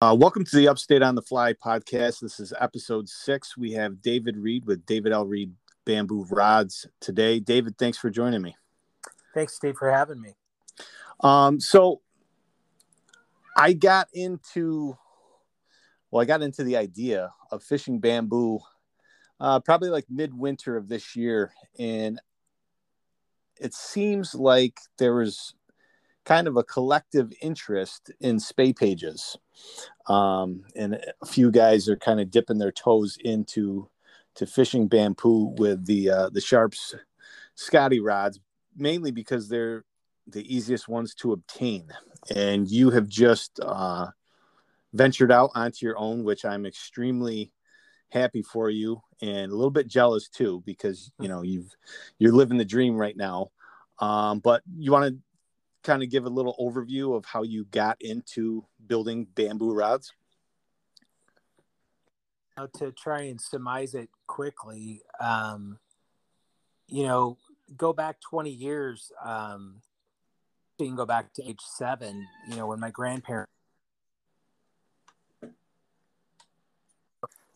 Uh, welcome to the Upstate on the Fly podcast. This is episode six. We have David Reed with David L. Reed Bamboo Rods today. David, thanks for joining me. Thanks, Steve, for having me. Um, so I got into, well, I got into the idea of fishing bamboo uh, probably like midwinter of this year, and it seems like there was kind of a collective interest in spey pages. Um, and a few guys are kind of dipping their toes into to fishing bamboo with the uh, the Sharpe's Scottie rods, mainly because they're the easiest ones to obtain. And you have just uh, ventured out onto your own, which I'm extremely happy for you and a little bit jealous too because you know you've you're living the dream right now um, but you want to kind of give a little overview of how you got into building bamboo rods? to try and surmise it quickly, um, you know, go back 20 years, um, you can go back to age seven, you know, when my grandparents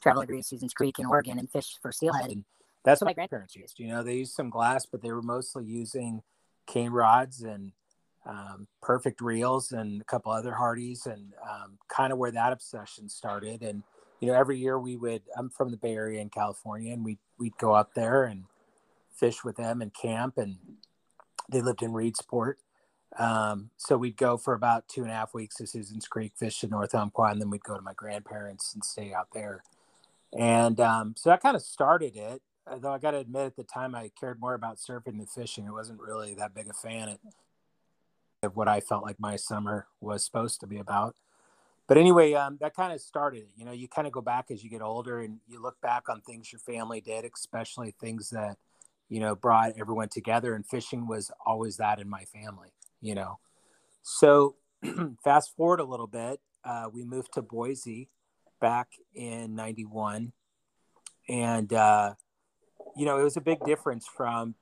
traveled to Susan's Creek in Oregon and fished for steelhead. And that's what my grandparents used. You know, they used some glass, but they were mostly using cane rods and um, perfect reels and a couple other hardies and um, kind of where that obsession started. And you know every year we would i'm from the bay area in california and we we'd go up there and fish with them and camp and they lived in reedsport. Um, so we'd go for about two and a half weeks to susan's creek fish in north umpqua and then we'd go to my grandparents and stay out there. And um, so that kind of started it though i got to admit at the time i cared more about surfing than fishing. I wasn't really that big a fan of what I felt like my summer was supposed to be about. But anyway, um, that kind of started. You know, you kind of go back as you get older and you look back on things your family did, especially things that, you know, brought everyone together. And fishing was always that in my family, you know. So fast forward a little bit, uh, we moved to Boise back in 91. And, uh, you know, it was a big difference from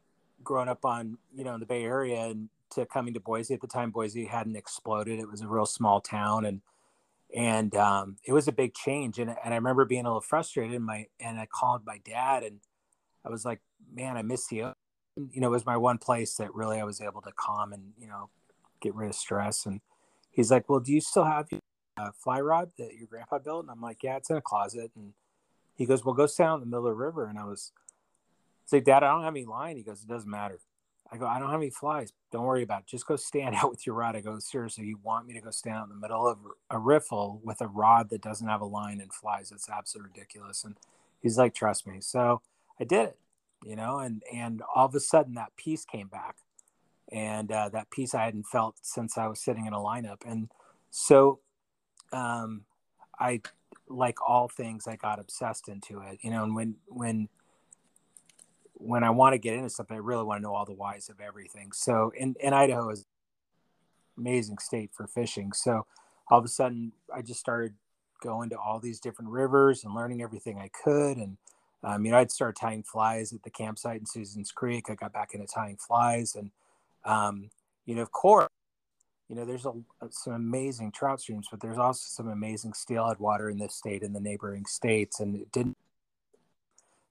growing up on, you know, in the Bay Area and to coming to Boise at the time. Boise hadn't exploded; it was a real small town, and and um, it was a big change. And, and I remember being a little frustrated. And my and I called my dad, and I was like, "Man, I miss you." You know, it was my one place that really I was able to calm and you know get rid of stress. And he's like, "Well, do you still have your uh, fly rod that your grandpa built?" And I'm like, "Yeah, it's in a closet." And he goes, "Well, go stand in the middle of the river." And I was, I like, "Dad, I don't have any line." He goes, "It doesn't matter." I go, I don't have any flies. Don't worry about it. Just go stand out with your rod. I go, seriously, you want me to go stand out in the middle of a riffle with a rod that doesn't have a line and flies? It's absolutely ridiculous. And he's like, trust me. So I did it, you know, and, and all of a sudden that peace came back and uh, that peace I hadn't felt since I was sitting in a lineup. And so um, I, like all things, I got obsessed into it, you know, and when, when, when I want to get into something, I really want to know all the whys of everything. So, in, in Idaho is amazing state for fishing. So, all of a sudden, I just started going to all these different rivers and learning everything I could. And um, you know, I'd start tying flies at the campsite in Susan's Creek. I got back into tying flies, and um, you know, of course, you know, there's a, some amazing trout streams, but there's also some amazing steelhead water in this state and the neighboring states, and it didn't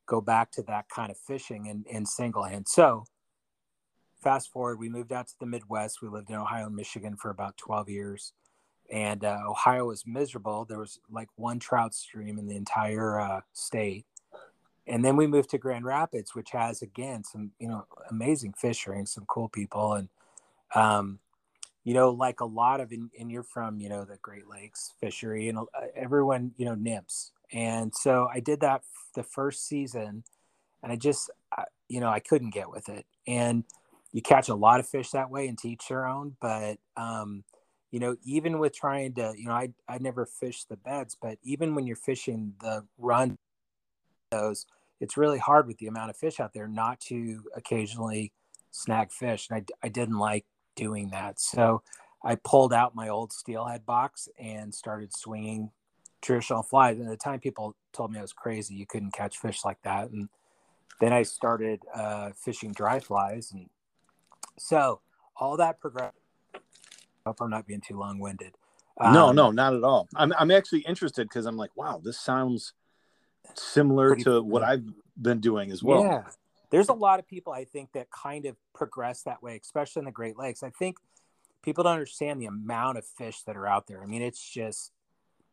go back to that kind of fishing in, in single hand. So fast forward, we moved out to the Midwest. We lived in Ohio and Michigan for about 12 years. And uh, Ohio was miserable. There was like one trout stream in the entire uh, state. And then we moved to Grand Rapids, which has again some, you know, amazing fishery and some cool people. And, um, you know, like a lot of, and you're from, you know, the Great Lakes fishery and uh, everyone, you know, nymphs. And so I did that the first season and I just, you know, I couldn't get with it. And you catch a lot of fish that way and teach your own. But, um, you know, even with trying to, you know, I, I never fished the beds, but even when you're fishing the run, those, it's really hard with the amount of fish out there not to occasionally snag fish. And I, I didn't like doing that. So I pulled out my old steelhead box and started swinging traditional flies. And at the time, people told me I was crazy. You couldn't catch fish like that. And then I started uh, fishing dry flies. And so all that progressed. I hope I'm not being too long winded. no, Um, no, not at all. I'm I'm actually interested because I'm like, wow, this sounds similar to what. I've been doing as well. Yeah. There's a lot of people I think that kind of progress that way, especially in the Great Lakes. I think people don't understand the amount of fish that are out there. I mean, it's just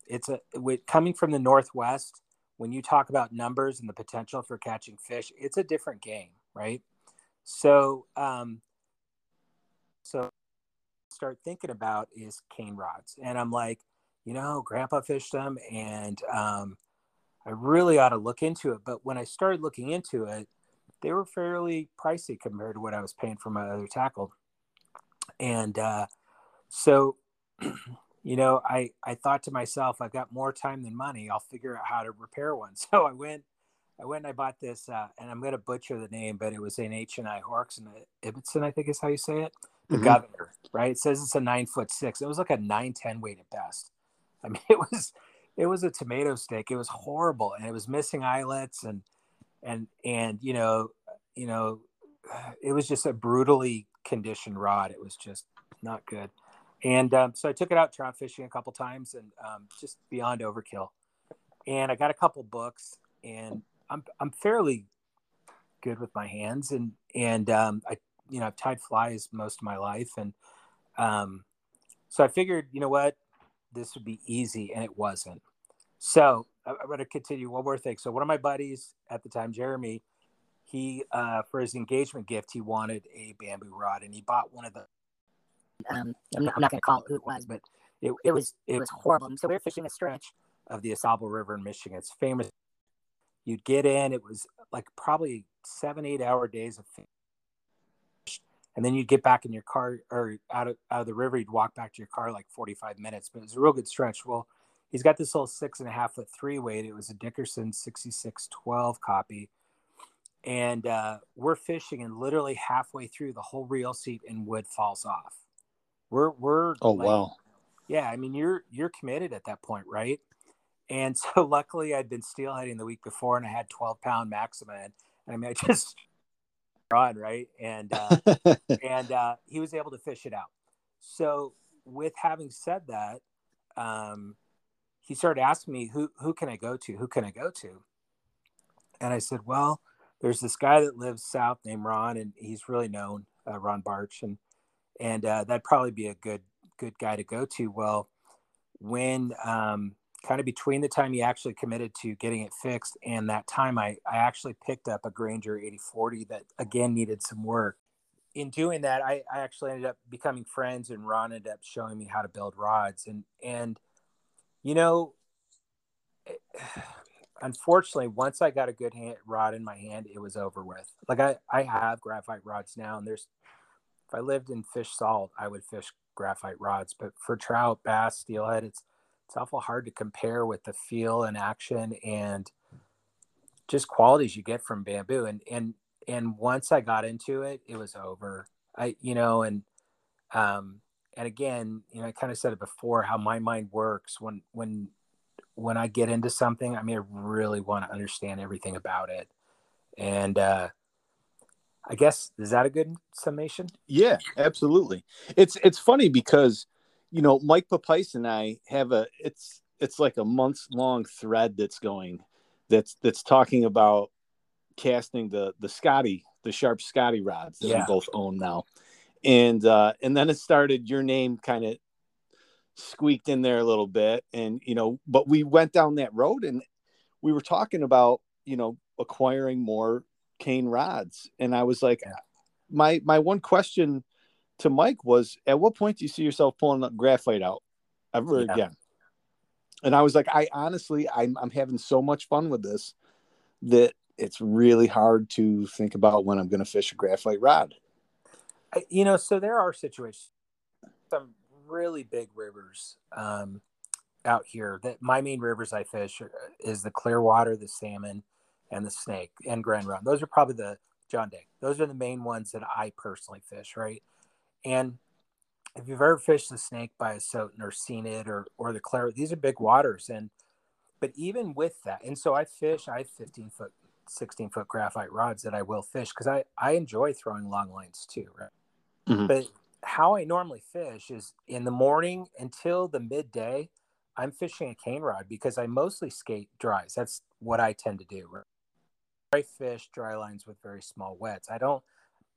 it's a with coming from the northwest, when you talk about numbers and the potential for catching fish, it's a different game, right? So um so start thinking about is cane rods. And I'm like, you know, grandpa fished them and um I really ought to look into it. But when I started looking into it, they were fairly pricey compared to what I was paying for my other tackle. And uh, so, you know, I, I thought to myself, I've got more time than money. I'll figure out how to repair one. So I went, I went and I bought this, uh, and I'm going to butcher the name, but it was an H and I Horks and Ibbotson, I think is how you say it. The Mhm. governor, right? It says it's a nine foot six. It was like a nine ten weight at best. I mean, it was it was a tomato stake. It was horrible, and it was missing eyelets, and and and you know, you know, it was just a brutally conditioned rod. It was just not good. And um, so I took it out trout fishing a couple times, and um, just beyond overkill. And I got a couple books, and I'm I'm fairly good with my hands, and and um, I you know I've tied flies most of my life, and um, so I figured you know what this would be easy, and it wasn't. So I'm going to continue one more thing. So one of my buddies at the time, Jeremy, he uh, for his engagement gift, he wanted a bamboo rod, and he bought one of the. Um, I'm not, not going to call it who it was, but It, it was it was horrible. And so we were fishing a stretch. of the Au Sable River in Michigan. It's famous. You'd get in, it was like probably seven, eight hour days of fish. And then you'd get back in your car or out of, out of the river, you'd walk back to your car like 45 minutes, but it was a real good stretch. Well, he's got this little six and a half foot three weight. It was a Dickerson 6612 copy. And uh, we're fishing, and literally halfway through, the whole reel seat and wood falls off. We're, we're, Oh like, wow. yeah i mean you're you're committed at that point right? And so luckily i'd been steelheading the week before and i had 12 pound maxima and i mean i just rod right? And uh, and uh, he was able to fish it out. So with having said that um, he started asking me who who can i go to? Who can i go to? And i said well there's this guy that lives south named ron and he's really known uh, ron barch. And and uh, that'd probably be a good good guy to go to. Well, when um, kind of between the time he actually committed to getting it fixed and that time, I, I actually picked up a Granger 8040 that again needed some work. In doing that, I, I actually ended up becoming friends, and Ron ended up showing me how to build rods. And and you know, unfortunately, once I got a good hand, rod in my hand, it was over with. Like I I have graphite rods now, and there's if I lived in fish salt, I would fish graphite rods. But for trout, bass, steelhead, it's it's awful hard to compare with the feel and action and just qualities you get from bamboo. And and and once I got into it, it was over. I you know and um and again, you know, I kind of said it before how my mind works when when when I get into something. I mean, I really want to understand everything about it, and uh, I guess is that a good summation? Yeah, absolutely. It's it's funny because you know Mike Papice and I have a it's it's like a months long thread that's going that's that's talking about casting the the Scottie the sharp Scottie rods that Yeah. we both own now, and uh, and then it started your name kind of squeaked in there a little bit, and you know, but we went down that road and we were talking about you know acquiring more cane rods, and I was like, Yeah. my my one question to Mike was, at what point do you see yourself pulling up graphite out ever Yeah. again? And I was like, I honestly, I'm I'm having so much fun with this that it's really hard to think about when I'm going to fish a graphite rod. I, you know, so there are situations, some really big rivers um, out here. That my main rivers I fish are, is the Clearwater, the Salmon, and the Snake, and Grand Run. Those are probably the John Day. Those are the main ones that I personally fish, right? And if you've ever fished the Snake by Asotin or seen it, or or the claret, these are big waters, and but even with that, and so I fish. I have 15 foot, 16 foot graphite rods that I will fish because I I enjoy throwing long lines too, right? Mhm. But how I normally fish is in the morning until the midday. I'm fishing a cane rod because I mostly skate dries. That's what I tend to do. I fish dry lines with very small wets. I don't.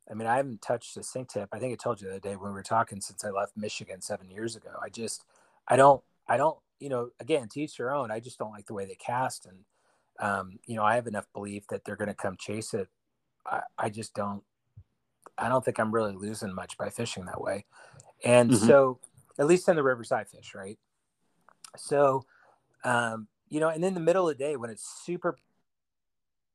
I mean, I haven't touched a sink tip. I think I told you the other day when we were talking since I left Michigan seven years ago. I just, I don't, I don't, you know, again, teach your own. I just don't like the way they cast, and um, you know, I have enough belief that they're going to come chase it. I, I just don't. I don't think I'm really losing much by fishing that way. And mm-hmm. so, at least in the riverside fish, right? So, um, you know, and in the middle of the day when it's super,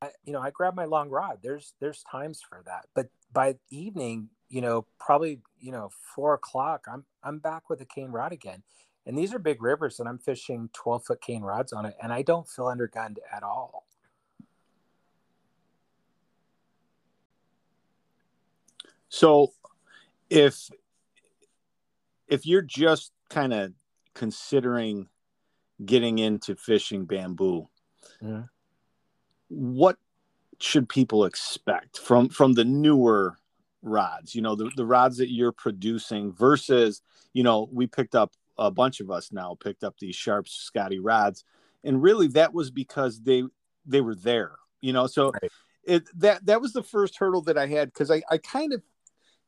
I, you know, I grab my long rod. There's there's times for that, but by evening, you know, probably you know four o'clock, I'm I'm back with a cane rod again. And these are big rivers, and I'm fishing 12 foot cane rods on it, and I don't feel undergunned at all. So, if if you're just kind of considering getting into fishing bamboo, mm-hmm. What should people expect from from the newer rods? You know, the, the rods that you're producing versus, you know, we picked up a bunch of us now picked up these Sharpe's Scottie rods, and really that was because they they were there. You know, so right. it that that was the first hurdle that I had because I I kind of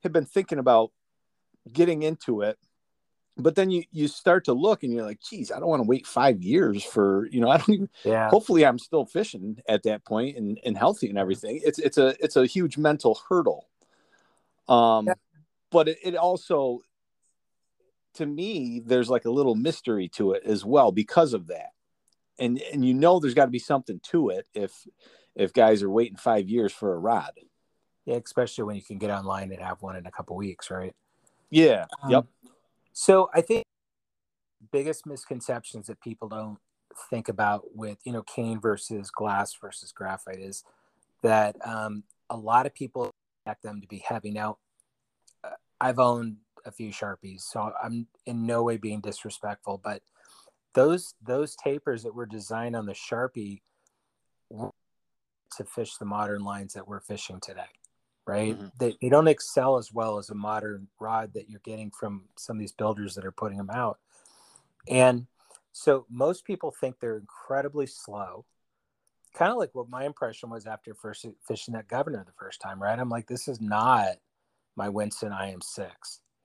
had been thinking about getting into it but then you you start to look and you're like geez i don't want to wait five years for you know i don't even yeah. hopefully i'm still fishing at that point and, and healthy and everything. It's it's a it's a huge mental hurdle. Um yeah. but it, it also to me there's like a little mystery to it as well because of that. And and you know there's got to be something to it if if guys are waiting five years for a rod. Yeah especially when you can get online and have one in a couple weeks right? Yeah. Um, yep so i think biggest misconceptions that people don't think about with you know cane versus glass versus graphite is that um, a lot of people expect them to be heavy now uh, i've owned a few sharpies, so I'm in no way being disrespectful. But those those tapers that were designed on the sharpie to fish the modern lines that we're fishing today, right? Mm-hmm. They, they don't excel as well as a modern rod that you're getting from some of these builders that are putting them out. And so most people think they're incredibly slow, kind of like what my impression was after first fishing that governor the first time, right? I'm like, this is not my Winston IM6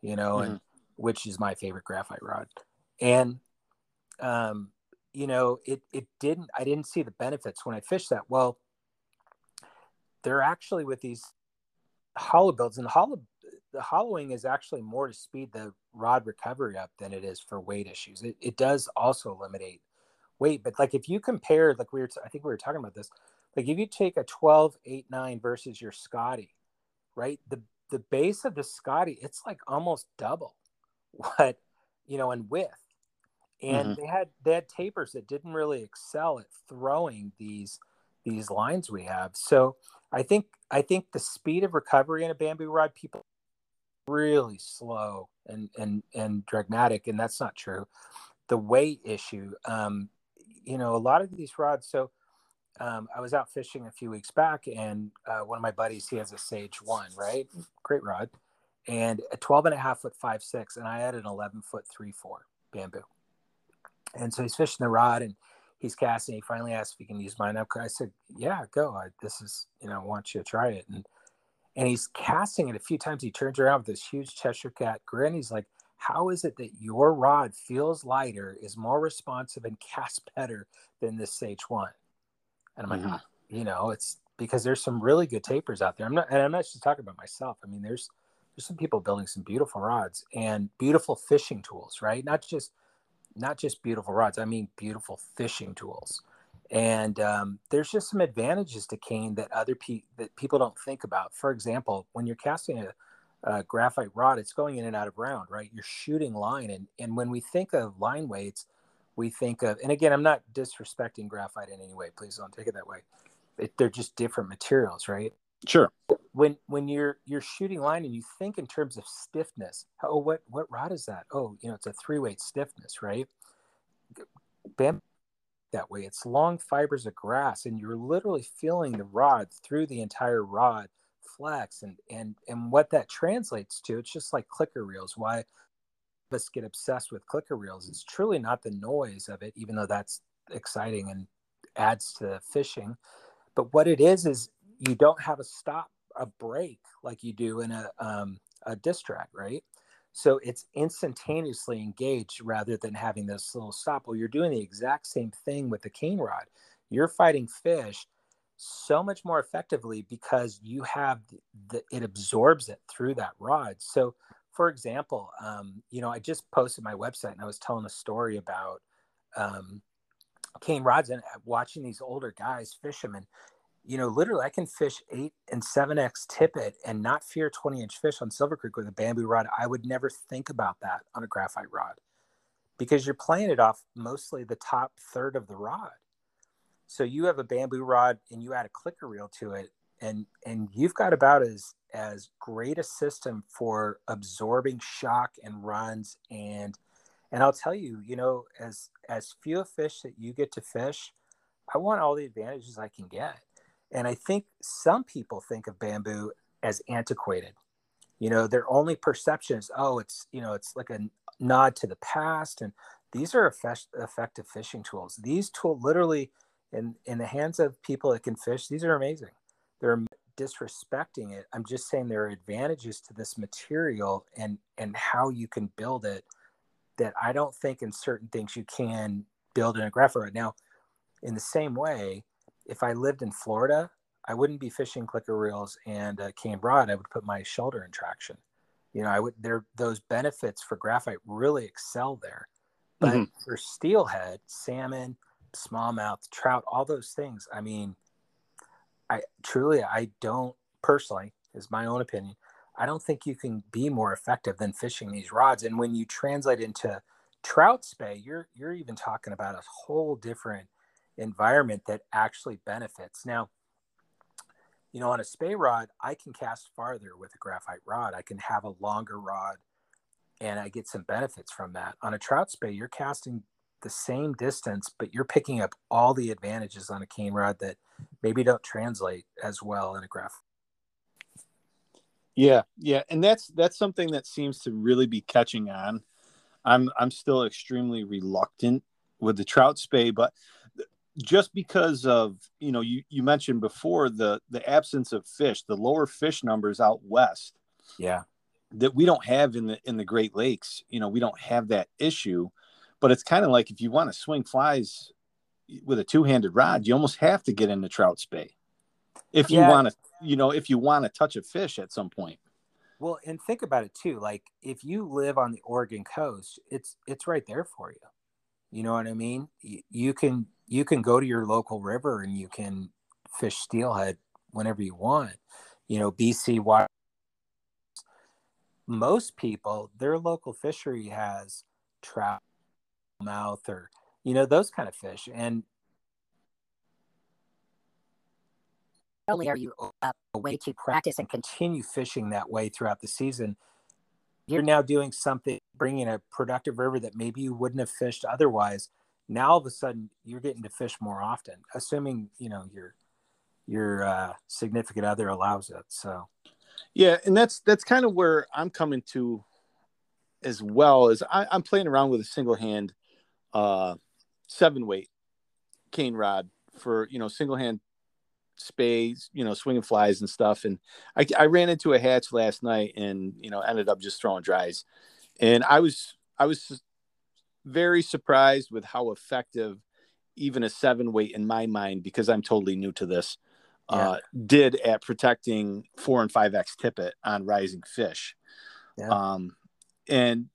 you know, mm-hmm. and which is my favorite graphite rod. And um, you know, it it didn't I didn't see the benefits when I fished that. Well, they're actually with these hollow builds and hollow the hollowing is actually more to speed the rod recovery up than it is for weight issues. It, it does also eliminate weight, but like if you compare, like we were, I think we were talking about this, like if you take a 12, 8, 9 versus your Scottie, right? The the base of the Scottie, it's like almost double what, you know, in width. And mm-hmm. they had they had tapers that didn't really excel at throwing these these lines we have. So I think I think the speed of recovery in a bamboo rod, people really slow and and and dragmatic, and that's not true. The weight issue, um, you know, a lot of these rods. So um, I was out fishing a few weeks back, and uh, one of my buddies, he has a Sage One, right? Great rod, and a 12 and a half foot five six, and I had an 11 foot three four bamboo. And so he's fishing the rod, and he's casting. He finally asked if he can use mine. I said, "Yeah, go. I, this is, you know, I want you to try it." And and he's casting it a few times. He turns around with this huge Cheshire cat grin. He's like, "How is it that your rod feels lighter, is more responsive, and casts better than this Sage One?" And I'm like, mm-hmm. Ah, you know, it's because there's some really good tapers out there. I'm not, and I'm not just talking about myself. I mean, there's there's some people building some beautiful rods and beautiful fishing tools, right? Not just not just beautiful rods. I mean, beautiful fishing tools. And um, there's just some advantages to cane that other pe- that people don't think about. For example, when you're casting a, a graphite rod, it's going in and out of round, right? You're shooting line, and and when we think of line weights, we think of, and again, I'm not disrespecting graphite in any way. Please don't take it that way. It, they're just different materials, right? Sure. When when you're you're shooting line and you think in terms of stiffness, oh, what what rod is that? Oh, you know, it's a three weight stiffness, right? Bam, that way. It's long fibers of grass, and you're literally feeling the rod through the entire rod flex and and and what that translates to it's just like clicker reels why us get obsessed with clicker reels it's truly not the noise of it even though that's exciting and adds to the fishing but what it is is you don't have a stop a break like you do in a um, a disc drag right? So it's instantaneously engaged rather than having this little stop. Well you're doing the exact same thing with the cane rod. You're fighting fish so much more effectively because you have the it absorbs it through that rod. So for example um, you know i just posted my website and i was telling a story about um, cane rods and uh, watching these older guys fish them and you know literally i can fish 8 and 7x tippet and not fear 20 inch fish on silver creek with a bamboo rod. I would never think about that on a graphite rod because you're playing it off mostly the top third of the rod. So you have a bamboo rod and you add a clicker reel to it, and and you've got about as as great a system for absorbing shock and runs. And and I'll tell you, you know, as as few fish that you get to fish, I want all the advantages I can get. And I think some people think of bamboo as antiquated. You know, their only perception is, oh, it's you know, it's like a nod to the past. And these are effective fishing tools. These tools literally in in the hands of people that can fish these are amazing they're disrespecting it i'm just saying there are advantages to this material and and how you can build it that i don't think in certain things you can build in a graphite now in the same way if i lived in florida i wouldn't be fishing clicker reels and uh, cane rod i would put my shoulder in traction you know i would there those benefits for graphite really excel there but mm-hmm. for steelhead salmon smallmouth, trout, all those things. I mean, I truly, I don't personally, is my own opinion. I don't think you can be more effective than fishing these rods. And when you translate into trout spey, you're you're even talking about a whole different environment that actually benefits. Now, you know, on a spey rod, I can cast farther with a graphite rod. I can have a longer rod and I get some benefits from that. On a trout spey, you're casting the same distance, but you're picking up all the advantages on a cane rod that maybe don't translate as well in a graph. Yeah, yeah, and that's that's something that seems to really be catching on. I'm I'm still extremely reluctant with the trout spey, but just because of you know you you mentioned before the the absence of fish, the lower fish numbers out west. Yeah. That we don't have in the in the Great Lakes, you know, we don't have that issue but it's kind of like if you want to swing flies with a two-handed rod, you almost have to get into trout spey. If you yeah. want to, you know, if you want to touch a fish at some point. Well, and think about it too. Like if you live on the Oregon coast, it's it's right there for you. You know what I mean? You can you can go to your local river and you can fish steelhead whenever you want. You know, BC. Most people, their local fishery has trout, mouth or you know those kind of fish and only are you a way to practice and continue fishing that way throughout the season you're now doing something bringing a productive river that maybe you wouldn't have fished otherwise now all of a sudden you're getting to fish more often assuming you know your your uh, significant other allows it so yeah and that's that's kind of where i'm coming to as well as I, i'm playing around with a single hand uh, seven weight cane rod for you know single hand spades, you know, swinging flies and stuff. And I, I ran into a hatch last night and you know ended up just throwing dries. And I was I was very surprised with how effective even a seven weight in my mind because I'm totally new to this. Yeah. Uh, did at protecting four and five X tippet on rising fish. Yeah. Um, and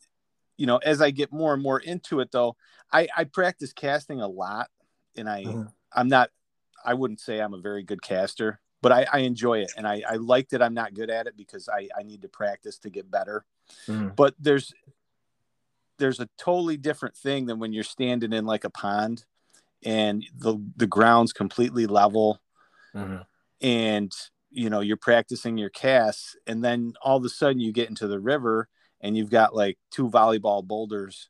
you know, as I get more and more into it, though, I, I practice casting a lot, and I mm-hmm. I'm not I wouldn't say I'm a very good caster, but I, I enjoy it, and I, I like that I'm not good at it because I, I need to practice to get better. Mm-hmm. But there's there's a totally different thing than when you're standing in like a pond and the the ground's completely level mm-hmm. and you know you're practicing your casts and then all of a sudden you get into the river and you've got like two volleyball boulders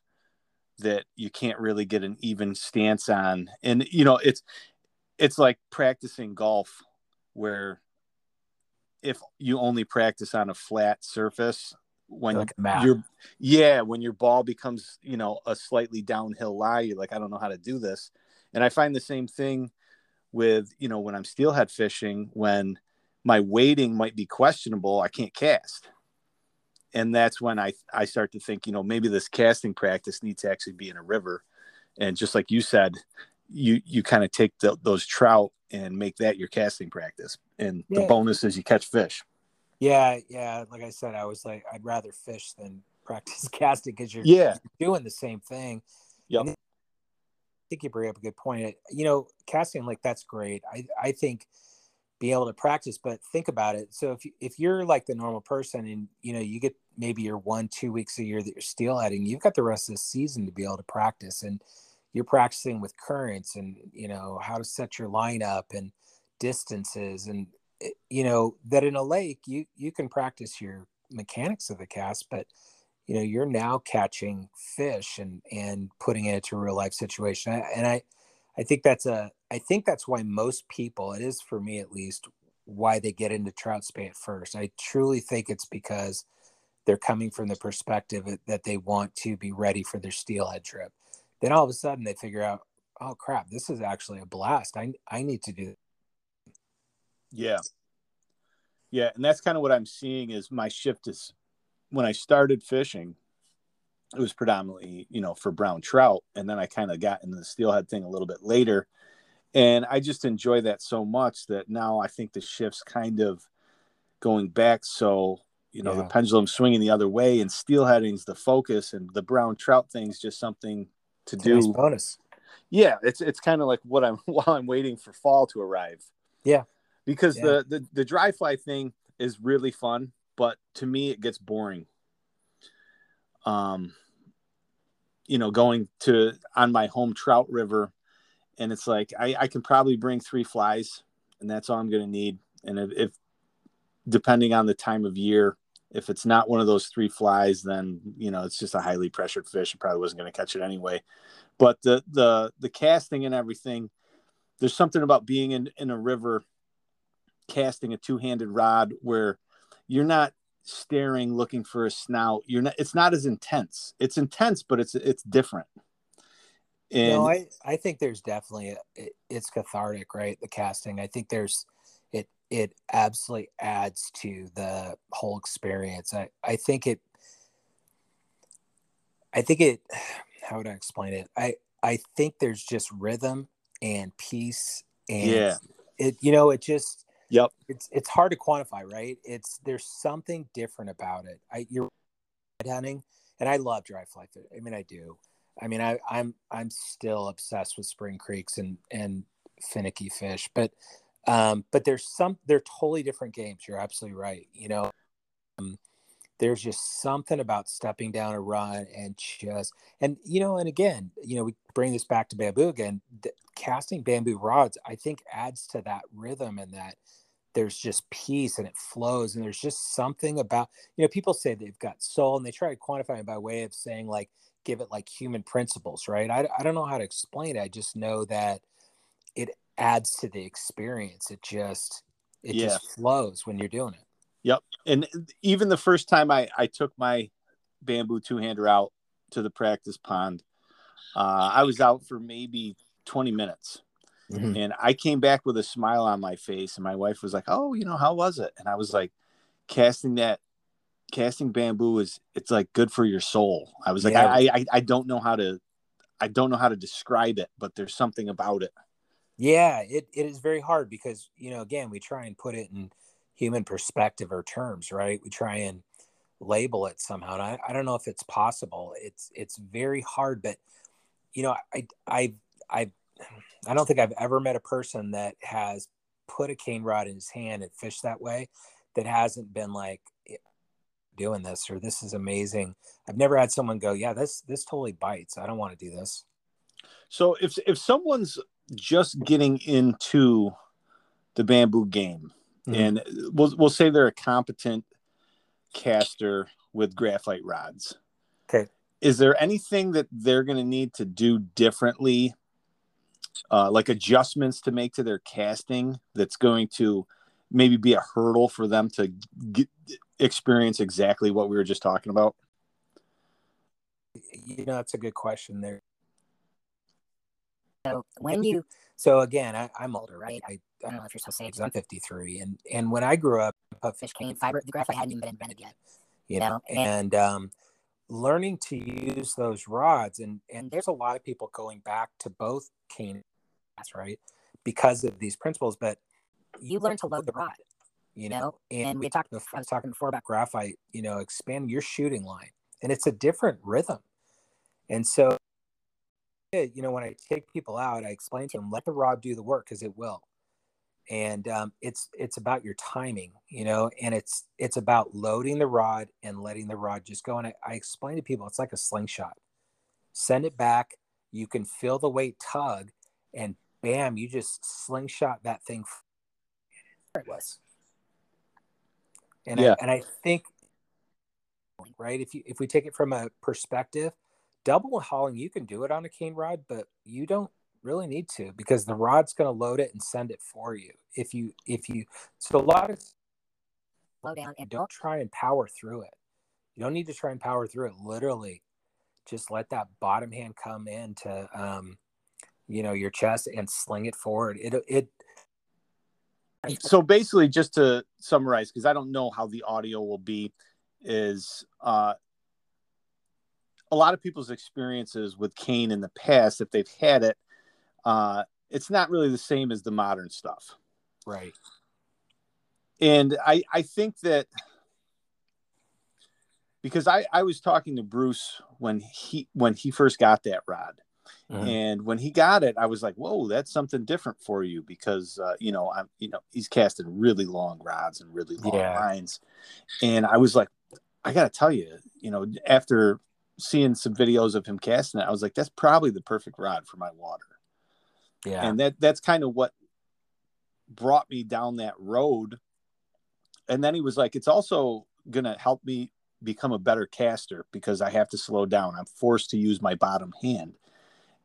that you can't really get an even stance on and you know it's it's like practicing golf where if you only practice on a flat surface when Like a map. you're yeah when your ball becomes you know a slightly downhill lie you're like i don't know how to do this. And i find the same thing with you know when i'm steelhead fishing when my weighting might be questionable i can't cast. And that's when i i start to think you know maybe this casting practice needs to actually be in a river. And just like you said you you kind of take the, those trout and make that your casting practice. And the bonus is you catch fish Yeah, yeah. Like I said, I was like, I'd rather fish than practice casting because you're yeah doing the same thing. Yep. And I think you bring up a good point. You know, casting like that's great. I I think being able to practice, but think about it. So if you, if you're like the normal person and you know you get maybe your one two weeks a year that you're steelheading, you've got the rest of the season to be able to practice, and you're practicing with currents and you know how to set your lineup and distances and Eh, you know that in a lake you you can practice your mechanics of the cast, but you know you're now catching fish and and putting it into a real life situation. And i i think that's a i think that's why most people it is for me at least why they get into trout spey at first. I truly think it's because they're coming from the perspective that- that they want to be ready for their steelhead trip. Then all of a sudden they figure out oh crap this is actually a blast. I i need to do Yeah. Yeah, and that's kind of what I'm seeing is my shift is when I started fishing, it was predominantly, you know, for brown trout. And then I kind of got into the steelhead thing a little bit later. And I just enjoy that so much that now I think the shift's kind of going back. So, you know, the Yeah. pendulum swinging the other way and steelheading's the focus and the brown trout thing's just something to it's a nice do. bonus Yeah, it's it's kind of like what I'm while I'm waiting for fall to arrive. Yeah. Because Yeah. the, the the dry fly thing is really fun, but to me it gets boring. Um you know, going to on my home trout river and it's like I, I can probably bring three flies and that's all I'm gonna need. And if, if depending on the time of year, if it's not one of those three flies, then you know it's just a highly pressured fish. I probably wasn't going to catch it anyway. But the the the casting and everything, there's something about being in in a river, casting a two handed rod where you're not staring looking for a snout. You're not. It's not as intense. It's intense, but it's it's different. And no, I, I think there's definitely a, it, it's cathartic, right? The casting. I think there's it it absolutely adds to the whole experience. I I think it I think it how would I explain it? I I think there's just rhythm and peace and Yeah. it you know it just Yep. it's it's hard to quantify, right? It's there's something different about it. I you're hunting and I love dry fly fish. I mean I do. I mean, I, I'm I'm still obsessed with spring creeks and and finicky fish, but um, but there's some they're totally different games. You're absolutely right. You know, um, there's just something about stepping down a run and just and you know, and again, you know, we bring this back to bamboo again. The, casting bamboo rods, I think, adds to that rhythm and that there's just peace and it flows and there's just something about you know people say they've got soul and they try to quantify it by way of saying like give it like human principles, right? I, I don't know how to explain it. I just know that it adds to the experience. It just it Yeah. just flows when you're doing it. Yep. And even the first time I, I took my bamboo two hander out to the practice pond, uh, I was out for maybe 20 minutes and I came back with a smile on my face. And my wife was like, Oh, you know, how was it? And I was like, casting that, casting bamboo is, it's like good for your soul. I was like, Yeah. I, I, I don't know how to, I don't know how to describe it, but there's something about it. Yeah, it, it is very hard because, you know, again, we try and put it in human perspective or terms, right? We try and label it somehow. And I, I don't know if it's possible. It's it's very hard, but you know, I I I I don't think I've ever met a person that has put a cane rod in his hand and fished that way that hasn't been like doing this or this is amazing. I've never had someone go, Yeah, this this totally bites. I don't want to do this. So if, if someone's just getting into the bamboo game, Mhm. and we'll we'll say they're a competent caster with graphite rods. Okay. Is there anything that they're going to need to do differently, uh, like adjustments to make to their casting that's going to maybe be a hurdle for them to get, experience exactly what we were just talking about? You know, that's a good question there. So when you So again, I, I'm older, right? I, I don't know if you're supposed to say I'm 53, and and when I grew up, a fish cane fiber, the graphite hadn't even been invented yet. you know, and um, learning to use those rods, and and there's a lot of people going back to both cane, bass, right, because of these principles. But You learn to load the rod, you you know, know, and we talked. I was talking before about graphite, you know, expand your shooting line, and it's a different rhythm. And so, yeah, you know, when I take people out, I explain to them, let the rod do the work because it will. And um, it's it's about your timing, you know, and it's it's about loading the rod and letting the rod just go. And I, I explain to people, it's like a slingshot. Send it back. You can feel the weight tug, and bam, you just slingshot that thing. it was. And Yeah. I, and I think, right, if you if we take it from a perspective, double hauling, you can do it on a cane rod, but you don't really need to because the rod's going to load it and send it for you. If you if you so a lot of Slow down and don't try and power through it. You don't need to try and power through it. Literally, just let that bottom hand come into um, you know your chest and sling it forward. It it so basically just to summarize because i don't know how the audio will be is uh a lot of people's experiences with cane in the past if they've had it uh it's not really the same as the modern stuff right. and i i think that because i i was talking to bruce when he when he first got that rod Mhm. and when he got it i was like whoa that's something different for you because uh, you know i'm you know he's casting really long rods and really long Yeah. lines and i was like i gotta tell you you know after seeing some videos of him casting it i was like that's probably the perfect rod for my water. Yeah. and that that's kind of what brought me down that road. And then he was like it's also gonna help me become a better caster because i have to slow down. I'm forced to use my bottom hand.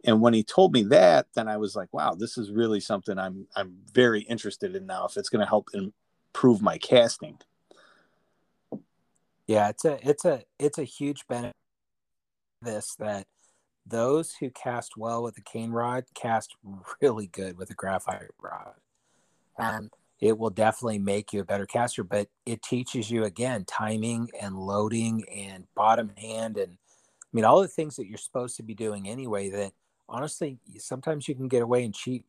And when he told me that then i was like wow this is really something i'm i'm very interested in now if it's going to help improve my casting. Yeah, it's a it's a it's a huge benefit this that those who cast well with a cane rod cast really good with a graphite rod. um, It will definitely make you a better caster, but it teaches you again timing and loading and bottom hand and I mean all the things that you're supposed to be doing anyway that honestly sometimes you can get away and cheat.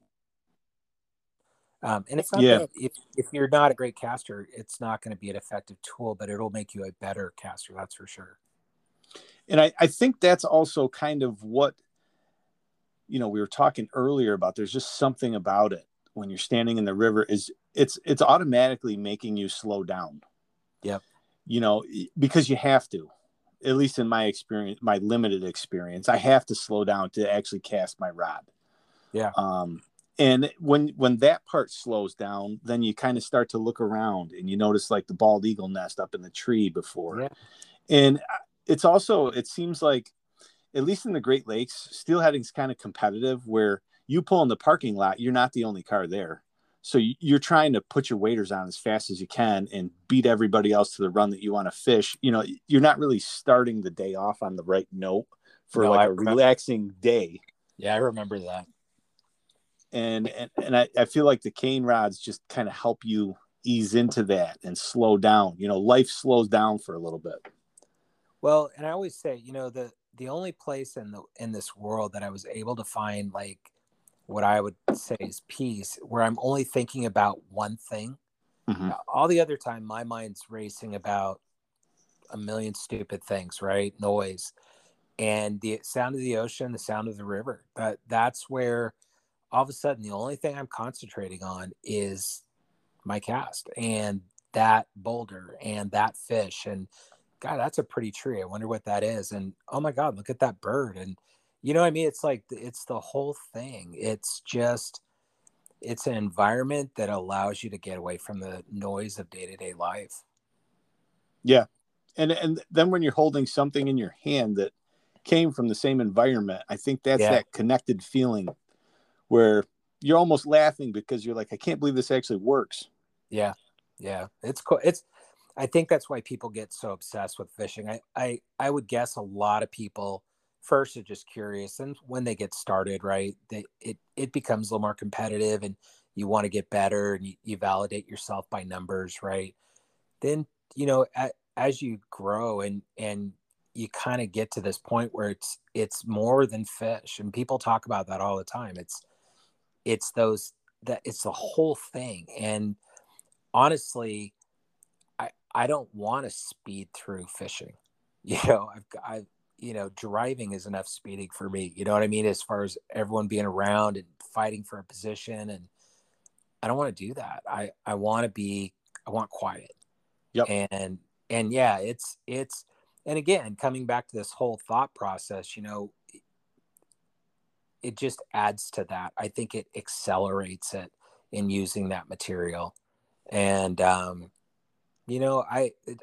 Um, and it's not Yeah. that if, if you're not a great caster, it's not going to be an effective tool, but it'll make you a better caster, that's for sure. And I, I think that's also kind of what you know we were talking earlier about there's just something about it when you're standing in the river is it's it's automatically making you slow down Yep. you know because you have to at least in my experience my limited experience i have to slow down to actually cast my rod Yeah. um and when when that part slows down then you kind of start to look around and you notice like the bald eagle nest up in the tree before Yeah. and it's also it seems like at least in the great lakes steelheading's kind of competitive where you pull in the parking lot you're not the only car there. So you- you're trying to put your waders on as fast as you can and beat everybody else to the run that you want to fish. You know you're not really starting the day off on the right note for No, like I a remember- relaxing day. Yeah, I remember that. and and, and I, I feel like the cane rods just kind of help you ease into that and slow down. You know life slows down for a little bit Well, and I always say, you know, the the only place in the in this world that I was able to find like what I would say is peace, where I'm only thinking about one thing. Mhm. All the other time, my mind's racing about a million stupid things, right? Noise, and the sound of the ocean, the sound of the river. That that's where all of a sudden the only thing I'm concentrating on is my cast and that boulder and that fish and God, that's a pretty tree. I wonder what that is. And oh my God, look at that bird. And you know what I mean? It's like it's the whole thing. It's just it's an environment that allows you to get away from the noise of day to day life. Yeah. And and then when you're holding something in your hand that came from the same environment i think that's Yeah. that connected feeling where you're almost laughing because you're like i can't believe this actually works Yeah. Yeah, it's cool. It's I think that's why people get so obsessed with fishing. I I I would guess a lot of people first are just curious and when they get started, right, they it it becomes a little more competitive and you want to get better and you, you validate yourself by numbers, right? Then, you know, at, as you grow and and you kind of get to this point where it's it's more than fish and people talk about that all the time. It's it's those that it's the whole thing and honestly i don't want to speed through fishing you know i've i you know driving is enough speeding for me you know what i mean as far as everyone being around and fighting for a position and i don't want to do that i i want to be i want quiet yep and and yeah it's it's and again coming back to this whole thought process you know it just adds to that i think it accelerates it in using that material. And, um, you know, I it,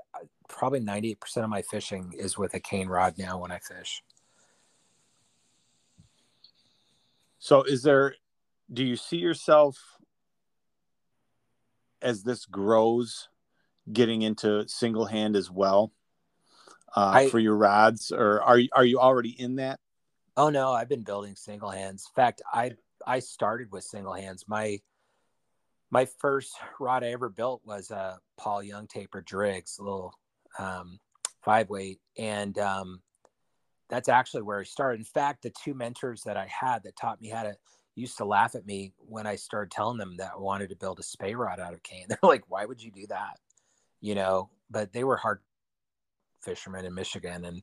probably 98% of my fishing is with a cane rod now when I fish. So, is there, do you see yourself as this grows getting into single hand as well uh, I, for your rods, or are you, are you already in that? Oh no, I've been building single hands. In fact, I I started with single hands. My my first rod I ever built was a Paul Young taper Driggs, a little um, five weight, and um, that's actually where I started. In fact, the two mentors that I had that taught me how to used to laugh at me when I started telling them that I wanted to build a spey rod out of cane. They're like, "Why would you do that?" You know, but they were hard fishermen in Michigan, and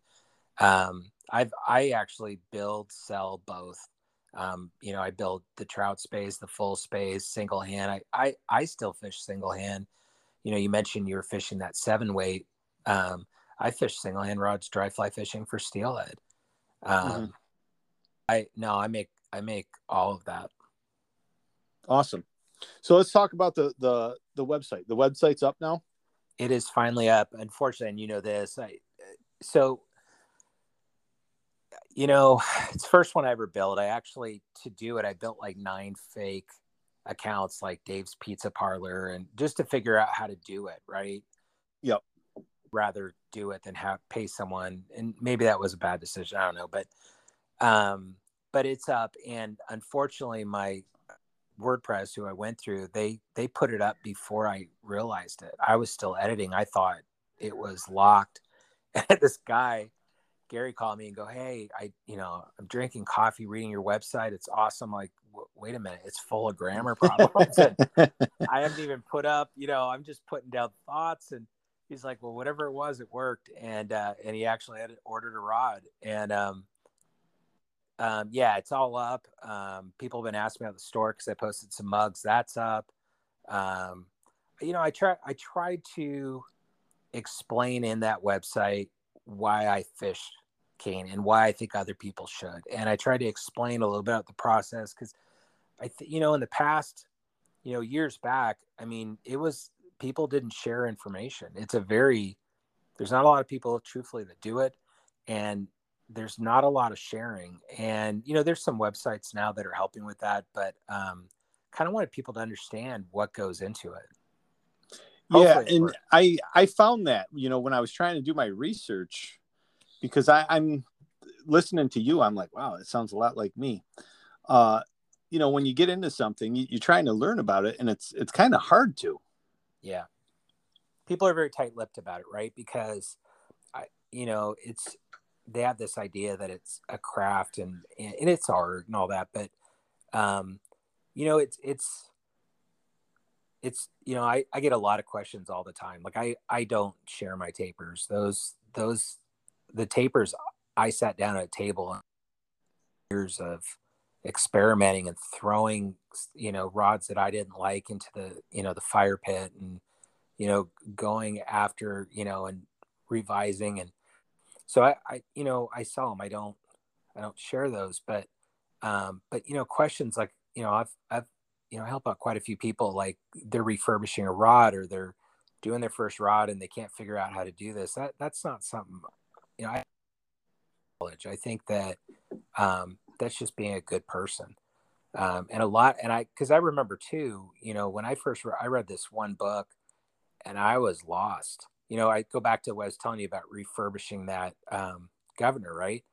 um, I've I actually build sell both um, you know, I build the trout speys, the full speys, single hand. I, I, I still fish single hand. You know, you mentioned you were fishing that seven weight. Um, I fish single hand rods, dry fly fishing for steelhead. Um, mm-hmm. I no, I make I make all of that. Awesome. So let's talk about the the the website. The website's up now. It is finally up. Unfortunately, and you know this. I so you know, it's the first one I ever built. I actually to do it, I built like nine fake accounts like Dave's Pizza Parlor and just to figure out how to do it, right? Yep. Rather do it than have pay someone. And maybe that was a bad decision. I don't know. But um, but it's up and unfortunately my WordPress who I went through, they they put it up before I realized it. I was still editing. I thought it was locked. And this guy Gary called me and go, Hey, I, you know, I'm drinking coffee, reading your website. It's awesome. Like, wait a minute, it's full of grammar problems. I haven't even put up, you know, I'm just putting down thoughts. And he's like, well, whatever it was, it worked. And, uh, and he actually had ordered a rod and, um, um, yeah, it's all up. Um, people have been asking me about the store because I posted some mugs. That's up. Um, you know, I try. I tried to explain in that website why I fish cane and why I think other people should. And I try to explain a little bit about the process because I think, you know, in the past, you know, years back, I mean, it was people didn't share information. It's a very, there's not a lot of people, truthfully, that do it. And there's not a lot of sharing. And, you know, there's some websites now that are helping with that, but um, kind of wanted people to understand what goes into it yeah and i i found that you know when i was trying to do my research because i i'm listening to you i'm like wow it sounds a lot like me. Uh you know when you get into something you, you're trying to learn about it and it's it's kind of hard to. Yeah. People are very tight-lipped about it right? Because i you know it's they have this idea that it's a craft and and it's art and all that but um you know it's it's it's you know I, I get a lot of questions all the time. Like i i don't share my tapers. Those those the tapers i sat down at a table years of experimenting and throwing you know rods that i didn't like into the you know the fire pit and you know going after you know and revising and so i i you know i sell them i don't i don't share those but um but you know questions like you know i've i've you know help out quite a few people like they're refurbishing a rod or they're doing their first rod and they can't figure out how to do this that that's not something you know i i think that um, that's just being a good person um, and a lot and i because i remember too you know when i first re- i read this one book and I was lost. You know, I go back to what I was telling you about refurbishing that um, governor, right?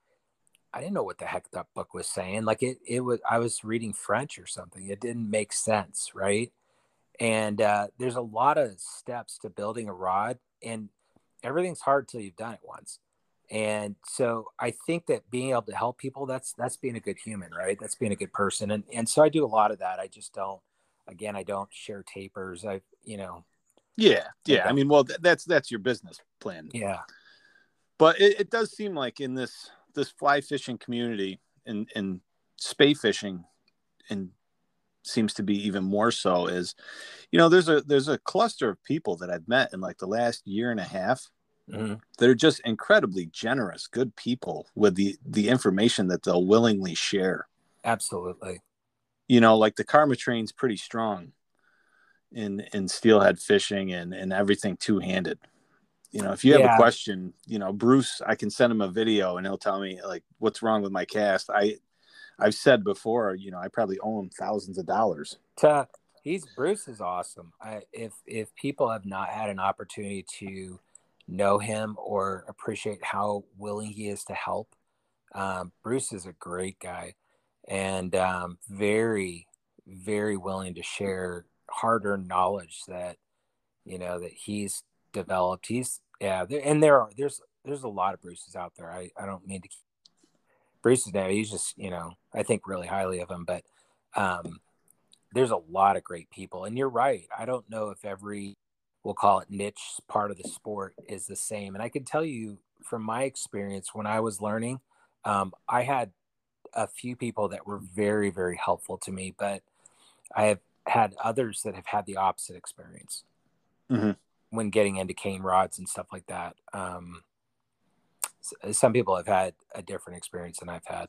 I didn't know what the heck that book was saying. Like it, it was. I was reading French or something. It didn't make sense, right? And uh, there's a lot of steps to building a rod, and everything's hard till you've done it once. And so I think that being able to help people, that's that's being a good human, right? That's being a good person. And and so I do a lot of that. I just don't. Again, I don't share tapers. I, you know. Yeah, yeah. I mean, well, that's that's your business plan. Yeah. But it, it does seem like in this this fly fishing community and and spey fishing and seems to be even more so is you know there's a there's a cluster of people that I've met in like the last year and a half mm-hmm. that are just incredibly generous good people with the the information that they'll willingly share. Absolutely. You know like the karma train's pretty strong in in steelhead fishing and and everything two-handed you know if you have yeah. a question you know bruce i can send him a video and he'll tell me like what's wrong with my cast. I i've said before you know i probably owe him thousands of dollars. To, he's bruce is awesome. I, if if people have not had an opportunity to know him or appreciate how willing he is to help um, bruce is a great guy and um, very very willing to share hard-earned knowledge that you know that he's developed. He's yeah, and there are there's there's a lot of Bruces out there. I, I don't mean to Bruce's name. He's just you know I think really highly of him, but um, there's a lot of great people. And you're right. I don't know if every we'll call it niche part of the sport is the same. And I can tell you from my experience when I was learning, um, I had a few people that were very very helpful to me, but I have had others that have had the opposite experience. Mm-hmm when getting into cane rods and stuff like that. Um, some people have had a different experience than I've had.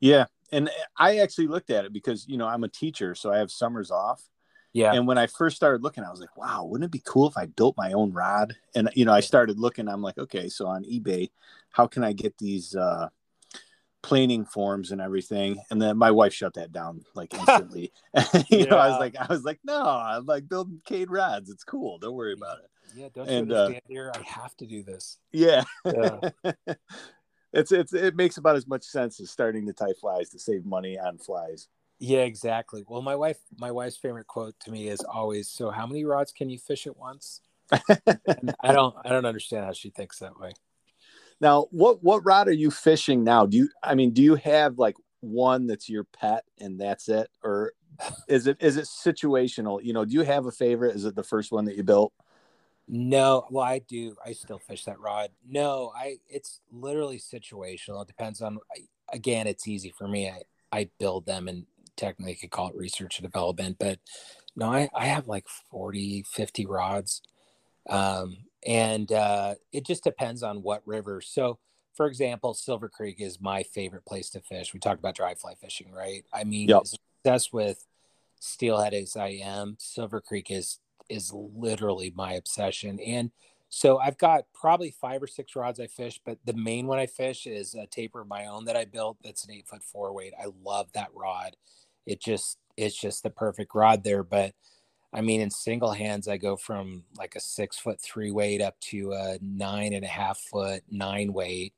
Yeah, and I actually looked at it because you know I'm a teacher, so I have summers off. Yeah. And when I first started looking, I was like, wow, wouldn't it be cool if I built my own rod? And you know, I started looking. I'm like, okay, so on eBay, how can I get these uh, planing forms and everything and then my wife shut that down like instantly. You yeah. know i was like i was like no i'm like building cane rods it's cool. Don't worry about it. yeah don't and, uh, stand here i have to do this. Yeah, yeah. it's it's it makes about as much sense as starting to tie flies to save money on flies. Yeah exactly. Well my wife my wife's favorite quote to me is always so how many rods can you fish at once? I don't i don't understand how she thinks that way now, what what rod are you fishing now? Do you I mean, do you have like one that's your pet and that's it or is it is it situational? You know, do you have a favorite? Is it the first one that you built? No, well, I do. I still fish that rod. No, I. It's literally situational. It depends on. Again, it's easy for me. I I build them, and technically, could call it research and development. But no, I I have like 40, 50 rods. Um, and uh, it just depends on what river. So, for example, Silver Creek is my favorite place to fish. We talked about dry fly fishing, right? I mean, yep. as obsessed with steelhead as I am, Silver Creek is is literally my obsession. And so I've got probably five or six rods I fish, but the main one I fish is a taper of my own that I built. That's an eight foot four weight. I love that rod. It just it's just the perfect rod there. But I mean, in single hands, I go from like a six foot three weight up to a nine and a half foot nine weight.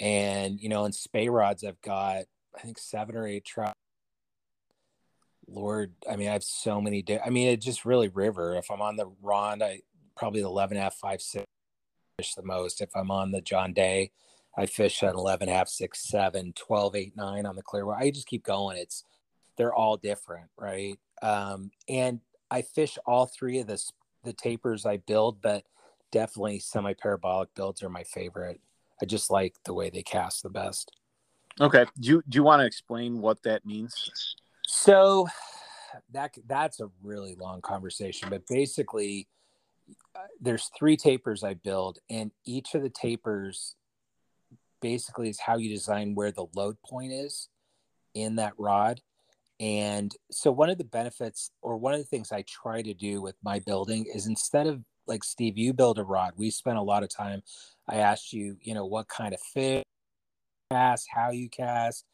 And, you know, in spey rods, I've got, I think, seven or eight trout. Lord, I mean, I have so many. Di- I mean, it just really river. If I'm on the Ronde, I probably 11 half, five, six fish the most. If I'm on the John Day, I fish at 11 half, six, seven, 12, eight, nine on the Clearwater. I just keep going. It's, they're all different, right? Um, and I fish all three of the the tapers I build, but definitely semi parabolic builds are my favorite. I just like the way they cast the best. Okay. Do you do you want to explain what that means? So that that's a really long conversation, but basically uh, there's three tapers I build and each of the tapers basically is how you design where the load point is in that rod and so, one of the benefits, or one of the things I try to do with my building is instead of like Steve, you build a rod. We spent a lot of time. I asked you, you know, what kind of fish cast, how you cast,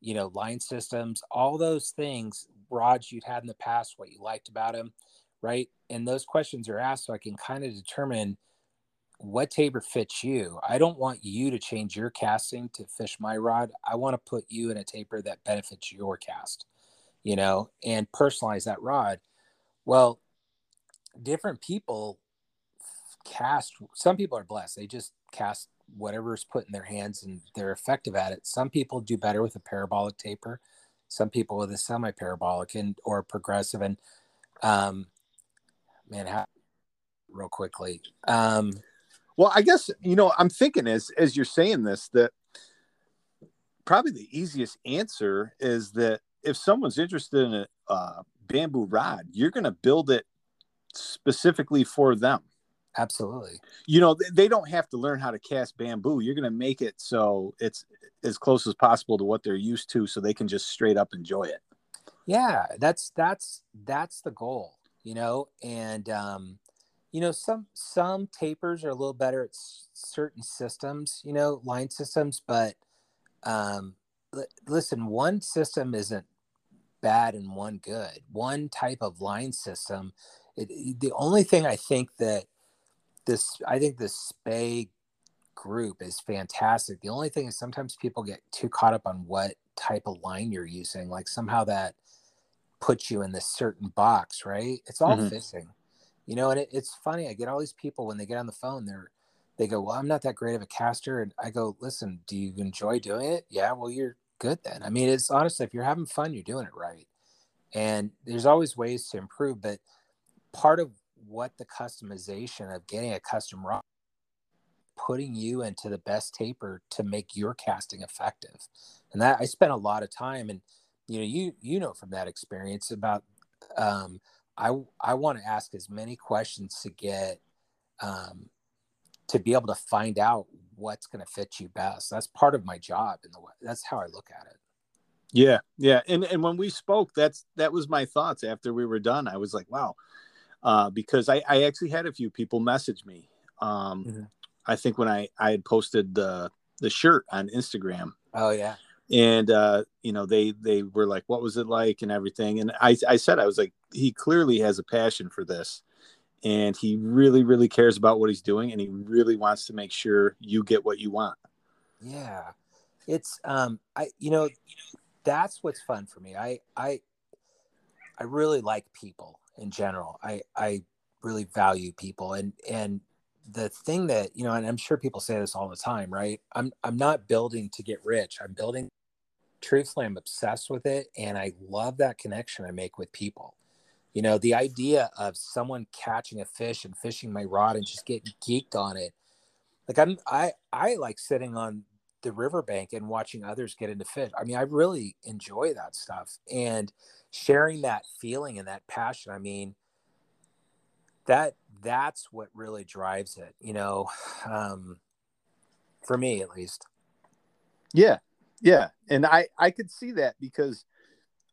you know, line systems, all those things, rods you'd had in the past, what you liked about them. right? And those questions are asked so I can kind of determine what taper fits you. I don't want you to change your casting to fish my rod. I want to put you in a taper that benefits your cast, you know, and personalize that rod. Well, different people cast, some people are blessed. They just cast whatever's put in their hands and they're effective at it. Some people do better with a parabolic taper, some people with a semi parabolic and or progressive. And um, man, how, real quickly. Um, well, I guess you know I'm thinking as as you're saying this that probably the easiest answer is that if someone's interested in a uh, bamboo rod, you're going to build it specifically for them. Absolutely. You know, they don't have to learn how to cast bamboo. You're going to make it so it's as close as possible to what they're used to so they can just straight up enjoy it. Yeah, that's that's that's the goal, you know, and um you know some some tapers are a little better at certain systems, you know, line systems, but um l- listen, one system isn't bad and one good. One type of line system it, the only thing I think that this I think the Spey group is fantastic. The only thing is sometimes people get too caught up on what type of line you're using. Like somehow that puts you in this certain box, right? It's all mm-hmm. fishing, you know. And it, it's funny. I get all these people when they get on the phone. They're they go, "Well, I'm not that great of a caster," and I go, "Listen, do you enjoy doing it? Yeah, well, you're good then. I mean, it's honestly, if you're having fun, you're doing it right. And there's always ways to improve, but part of what the customization of getting a custom rod putting you into the best taper to make your casting effective and that i spent a lot of time and you know you you know from that experience about um i i want to ask as many questions to get um to be able to find out what's going to fit you best that's part of my job and the that's how i look at it yeah yeah and and when we spoke that's that was my thoughts after we were done i was like wow uh, because I, I actually had a few people message me. Um, mm-hmm. I think when I, I had posted the the shirt on Instagram. Oh yeah. And uh, you know they they were like, "What was it like?" and everything. And I I said I was like, he clearly has a passion for this, and he really really cares about what he's doing, and he really wants to make sure you get what you want. Yeah, it's um I you know that's what's fun for me. I I I really like people in general. I I really value people and and the thing that you know and i'm sure people say this all the time right i'm i'm not building to get rich i'm building truthfully i'm obsessed with it and i love that connection i make with people you know the idea of someone catching a fish and fishing my rod and just getting geeked on it. Like i'm i i like sitting on the riverbank and watching others get into fish. I mean i really enjoy that stuff and sharing that feeling and that passion i mean that that's what really drives it you know um for me at least. Yeah yeah and i i could see that because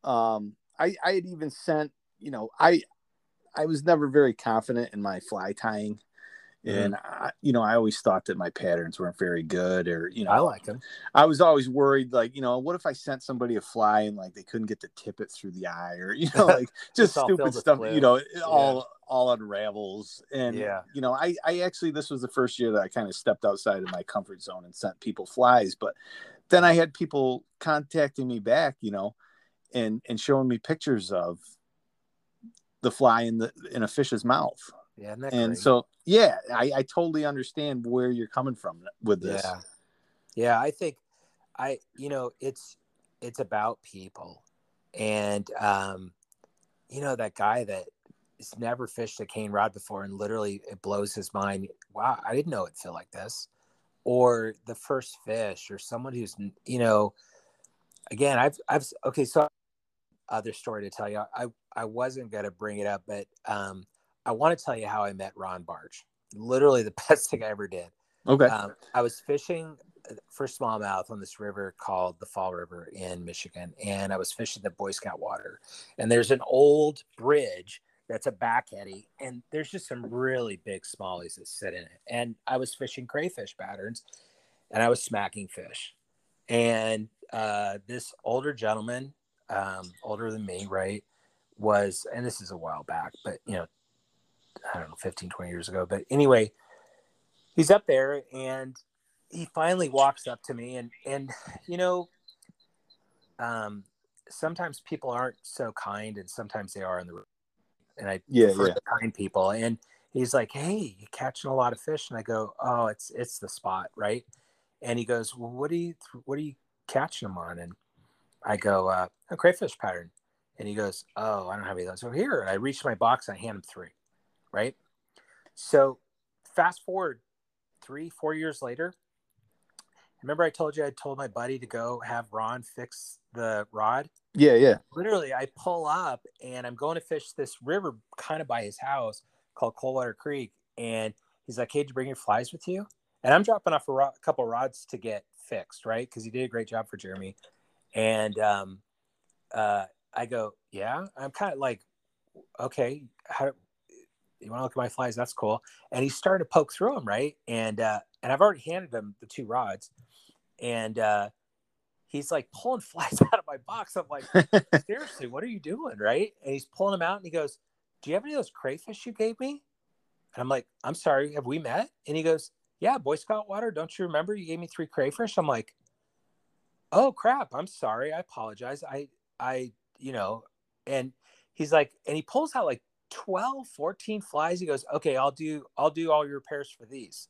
um i i had even sent you know i i was never very confident in my fly tying Mm-hmm. And I, you know, I always thought that my patterns weren't very good, or you know, I like them. I was always worried, like you know, what if I sent somebody a fly and like they couldn't get to tip it through the eye, or you know, like just stupid stuff. You know, yeah. all all unravels. And yeah, you know, I I actually this was the first year that I kind of stepped outside of my comfort zone and sent people flies, but then I had people contacting me back, you know, and and showing me pictures of the fly in the in a fish's mouth yeah, and great? so yeah, I, I totally understand where you're coming from with this. Yeah, yeah, I think I you know it's it's about people, and um, you know that guy that has never fished a cane rod before and literally it blows his mind. Wow, I didn't know it felt like this. Or the first fish, or someone who's you know, again, I've I've okay, so other story to tell you. I I wasn't gonna bring it up, but um, I want to tell you how I met Ron Barch. Literally the best thing I ever did. Okay. Um, I was fishing uh, for smallmouth on this river called the Fall River in Michigan, and I was fishing the Boy Scout water. And there's an old bridge that's a back eddy, and there's just some really big smallies that sit in it. And I was fishing crayfish patterns, and I was smacking fish. And uh, this older gentleman, um, older than me, right, was, and this is a while back, but you know, I don't know, 15, 20 years ago. But anyway, he's up there and he finally walks up to me and, and, you know, um, sometimes people aren't so kind and sometimes they are in the and I Yeah, prefer yeah. the kind people. And he's like, Hey, you catching a lot of fish? And I go, Oh, it's it's the spot, right? And he goes, Well, what are you what are you catching them on? And I go, uh, a crayfish pattern. And he goes, Oh, I don't have any of those over here. I reach my box I hand him three. Right. So fast forward three, four years later. Remember I told you I told my buddy to go have Ron fix the rod? Yeah, yeah. literally I pull up and I'm going to fish this river kind of by his house called Coldwater Creek. And he's like, Hey, did you bring your flies with you? And I'm dropping off a, ro- a couple rods to get fixed, right? Because he did a great job for Jeremy. And um, uh, I go, Yeah, I'm kind of like, Okay, how you want to look at my flies? That's cool. And he started to poke through them, right? And uh, and I've already handed him the two rods, and uh, he's like pulling flies out of my box. I'm like, seriously, what are you doing? Right. And he's pulling them out and he goes, Do you have any of those crayfish you gave me? And I'm like, I'm sorry, have we met? And he goes, Yeah, Boy Scout water. Don't you remember you gave me three crayfish? I'm like, Oh crap, I'm sorry. I apologize. I I, you know, and he's like, and he pulls out like 12, 14 flies. He goes, Okay, I'll do I'll do all your repairs for these.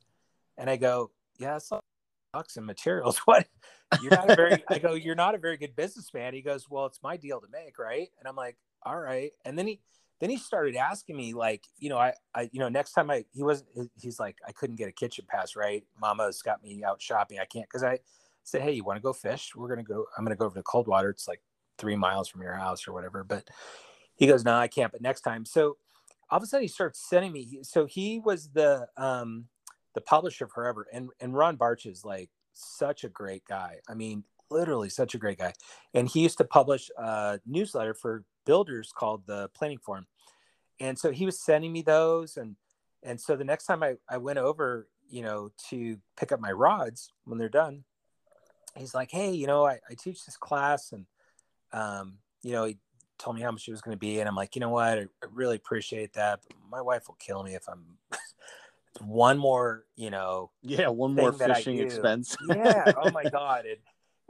And I go, Yeah, like bucks and materials. What you're not a very I go, You're not a very good businessman. He goes, Well, it's my deal to make, right? And I'm like, All right. And then he then he started asking me like, you know, I, I, you know, next time I, he wasn't, he's like, I couldn't get a kitchen pass, right? Mama's got me out shopping. I can't, cause I said, Hey, you want to go fish? We're to go, I'm to go over to Coldwater. It's like three miles from your house or whatever. But he goes, no, I can't, but next time. So all of a sudden he starts sending me. So he was the, um, the publisher Forever and, and Ron Barch is like such a great guy. I mean, literally such a great guy. And he used to publish a newsletter for builders called the Planing Form and so he was sending me those and and so the next time I, I went over you know to pick up my rods when they're done he's like hey you know i, I teach this class and um, you know he told me how much it was going to be. And i'm like you know what? I, I really appreciate that but my wife will kill me if i'm one more you know Yeah, one more thing that I fishing expense. yeah oh my god and,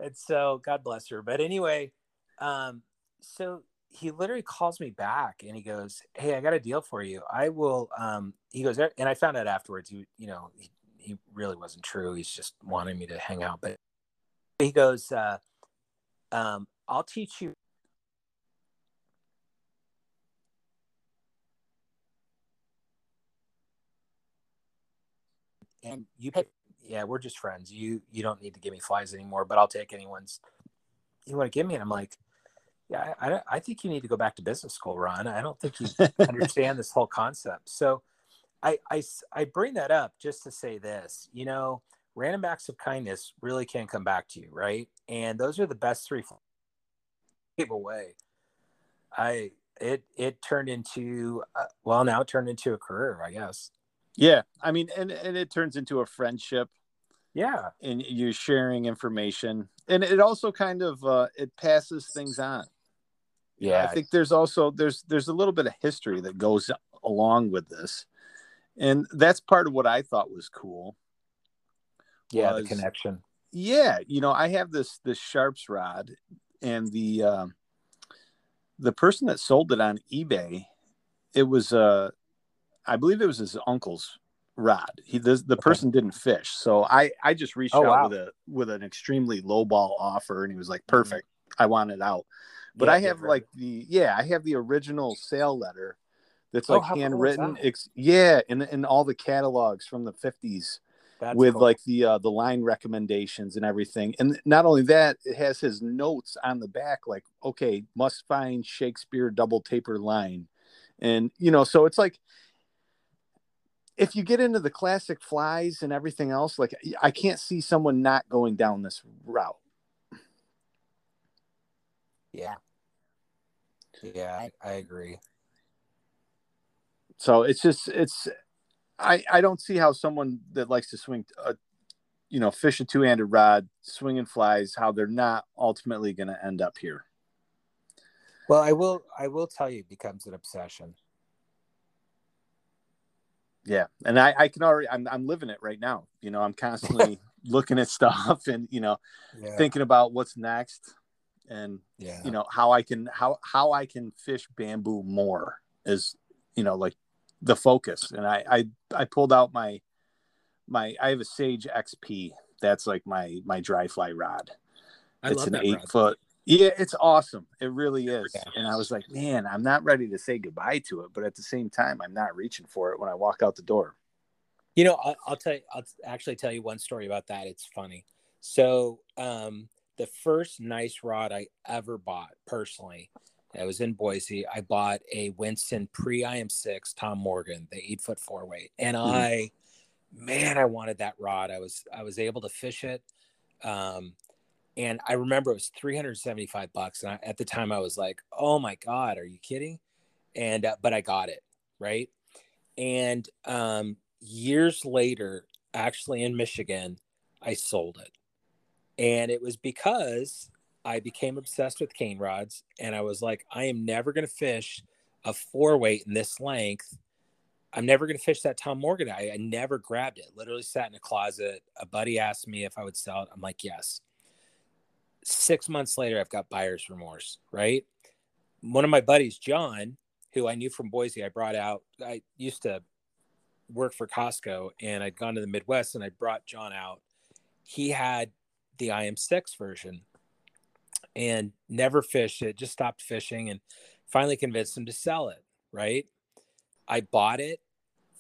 and so god bless her. But anyway um so he literally calls me back and he goes hey i got a deal for you. I will um he goes and i found out afterwards you you know he, he really wasn't true. He's just wanting me to hang out but he goes uh um i'll teach you. And you pay yeah we're just friends. You you don't need to give me flies anymore but i'll take anyone's. You want to give me? And i'm like yeah I, I, I think you need to go back to business school ron. I don't think you understand this whole concept. So I, I i bring that up just to say this you know random acts of kindness really can come back to you right? And those are the best three gave away i it it turned into uh, well now it turned into a career i guess. Yeah, I mean, and and it turns into a friendship, yeah. And you're sharing information, and it also kind of uh, it passes things on. yeah I think there's also there's there's a little bit of history that goes along with this, and that's part of what I thought was cool. Yeah the connection Yeah, you know, I have this this Sharpe's rod, and the um the person that sold it on eBay, it was uh, I believe it was his uncle's rod. He the, the person didn't fish, so I I just reached Oh, out wow. with a with an extremely low ball offer, and he was like, perfect, I want it out. But Yeah, I have like the yeah, I have the original sale letter that's Oh, like cool handwritten. that? Ex- yeah, and and all the catalogs from the fifties That's with cool. like the uh, the line recommendations and everything. And not only that, it has his notes on the back, like okay, must find Shakespeare double taper line, and you know, so it's like if you get into the classic flies and everything else, like I can't see someone not going down this route. yeah yeah I, I agree So it's just it's I I don't see how someone that likes to swing a you know fish a two handed rod swinging flies how they're not ultimately going to end up here. well i will i will tell you it becomes an obsession Yeah, and I, I can already I'm I'm living it right now. You know, I'm constantly looking at stuff and you know Yeah. thinking about what's next and yeah. you know how I can how how I can fish bamboo more is you know like the focus. And I I I pulled out my my I have a Sage XP. That's like my my dry fly rod. I it's an eight rod. foot. Yeah, it's awesome. It really is. Yeah. And I was like, man, I'm not ready to say goodbye to it, but at the same time, I'm not reaching for it when I walk out the door. You know, I'll, I'll tell you. I'll actually tell you one story about that. It's funny. So, um, the first nice rod I ever bought personally, I was in Boise. I bought a Winston pre IM6 Tom Morgan, the eight foot four weight, and Mhm. I, man, I wanted that rod. I was I was able to fish it, um, and I remember it was three hundred seventy five bucks, and I, at the time I was like, oh my god, are you kidding? And uh, but I got it right, and um, years later, actually in Michigan, I sold it. And it was because I became obsessed with cane rods. And I was like, I am never going to fish a four weight in this length. I'm never going to fish that Tom Morgan. I, I never grabbed it. Literally sat in a closet. A buddy asked me if I would sell it. I'm like, yes. Six months later, I've got buyer's remorse, right? One of my buddies, John, who I knew from Boise, I brought out. I used to work for Costco and I'd gone to the Midwest and I brought John out. He had the IM6 version and never fished it, just stopped fishing and finally convinced him to sell it. Right. I bought it,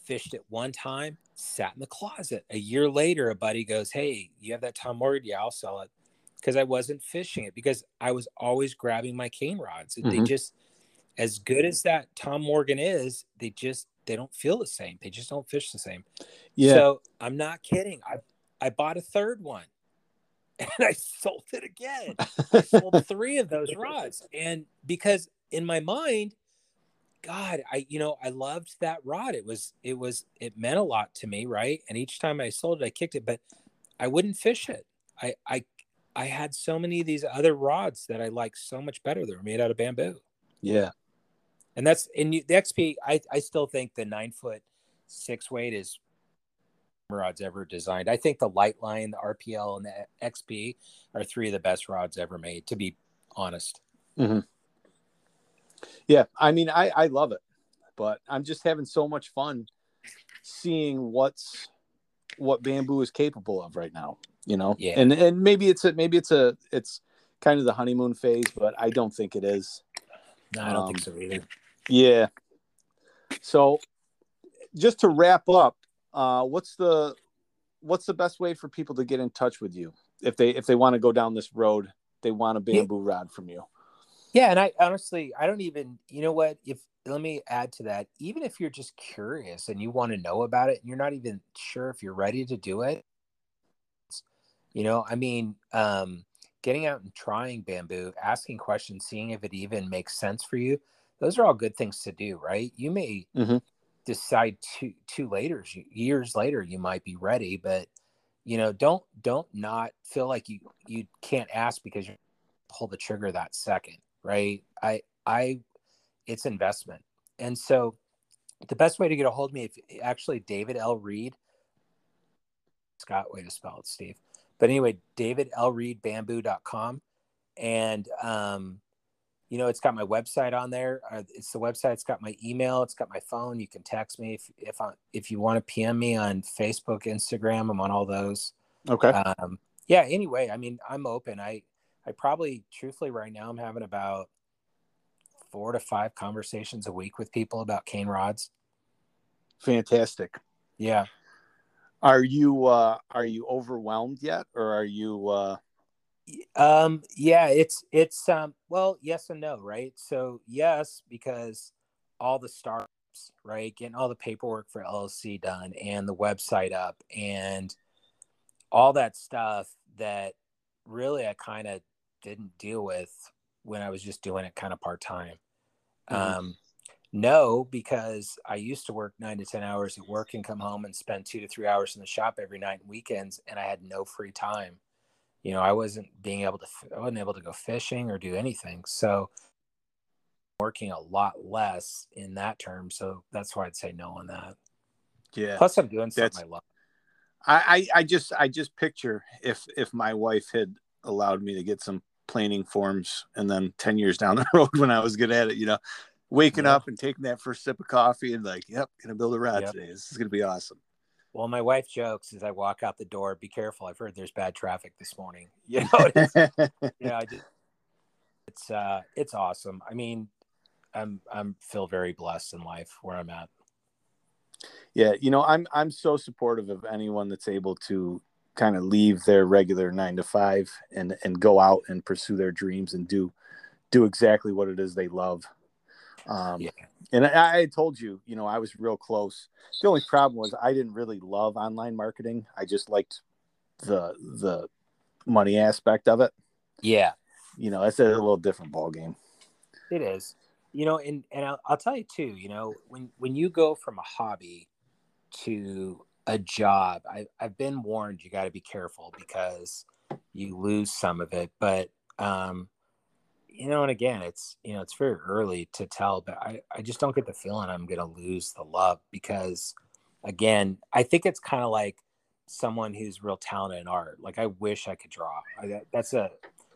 fished it one time, sat in the closet. A year later, a buddy goes, Hey, you have that Tom Morgan? Yeah, I'll sell it. Because I wasn't fishing it because I was always grabbing my cane rods. They Mhm. just, as good as that Tom Morgan is, they just they don't feel the same. They just don't fish the same. Yeah. So I'm not kidding. I I bought a third one and I sold it again. I sold three of those rods. And because in my mind, God, I you know, I loved that rod. It was it was it meant a lot to me, right? And each time I sold it, I kicked it, but I wouldn't fish it. I I I had so many of these other rods that I like so much better. They were made out of bamboo. yeah. And that's in the XP. I, I still think the nine foot six weight is rods ever designed. I think the light line, the RPL, and the XP are three of the best rods ever made. To be honest, Yeah. I mean, I, I love it, but I'm just having so much fun seeing what's what bamboo is capable of right now, you know? Yeah. And and maybe it's a maybe it's a it's kind of the honeymoon phase, but I don't think it is. no, I don't Um, think so either. Yeah. So just to wrap up, uh what's the what's the best way for people to get in touch with you if they if they want to go down this road, they want a Yeah. bamboo rod from you. Yeah, and I honestly, I don't even. You know what? If let me add to that, even if you're just curious and you want to know about it, and you're not even sure if you're ready to do it, you know, I mean, um, getting out and trying bamboo, asking questions, seeing if it even makes sense for you, those are all good things to do, right? You may Mhm. Decide two two later years later you might be ready, but you know, don't don't not feel like you you can't ask because you pull the trigger that second, right? I I it's investment. And so the best way to get a hold of me if actually David L. Reed Scott way to spell it, Steve. But anyway, David L. Reed bamboo.com. And um, you know, it's got my website on there. Uh, It's the website. It's got my email. It's got my phone. You can text me if if I, if you want to PM me on Facebook, Instagram. I'm on all those Okay. um yeah anyway i mean i'm open i i probably truthfully right now i'm having about four to five conversations a week with people about cane rods Fantastic. yeah Are you uh are you overwhelmed yet or are you uh um yeah it's it's um well yes and no right? So yes because all the startups right getting all the paperwork for llc done and the website up and all that stuff that really i kind of didn't deal with when i was just doing it kind of part-time. Mhm. um no because i used to work nine to ten hours at work and come home and spend two to three hours in the shop every night and weekends and i had no free time you know i wasn't being able to i wasn't able to go fishing or do anything so working a lot less in that term so that's why i'd say no on that Yeah. Plus, I'm doing something That's- I love. I, I I just I just picture if if my wife had allowed me to get some planing forms and then 10 years down the road when I was good at it, you know, waking Yeah. up and taking that first sip of coffee and like, yep, gonna build a rod Yep. today. This is gonna be awesome. Well, my wife jokes as I walk out the door, "Be careful! I've heard there's bad traffic this morning." You know, it's, yeah, I just, it's uh, it's awesome. I mean, I'm I'm feel very blessed in life where I'm at. yeah, you know, I'm I'm so supportive of anyone that's able to kind of leave their regular nine to five and and go out and pursue their dreams and do do exactly what it is they love. Um, Yeah. And I, I told you, you know, I was real close. The only problem was I didn't really love online marketing. I just liked the the money aspect of it. Yeah, You know, that's a little different ball game. It is, you know, and and I'll, I'll tell you too. You know, when when you go from a hobby to a job, I, I've been warned you got to be careful because you lose some of it. But um, you know, and again, it's you know, it's very early to tell. But I I just don't get the feeling I'm going to lose the love because, again, I think it's kind of like someone who's real talented in art. Like I wish I could draw. I, that's a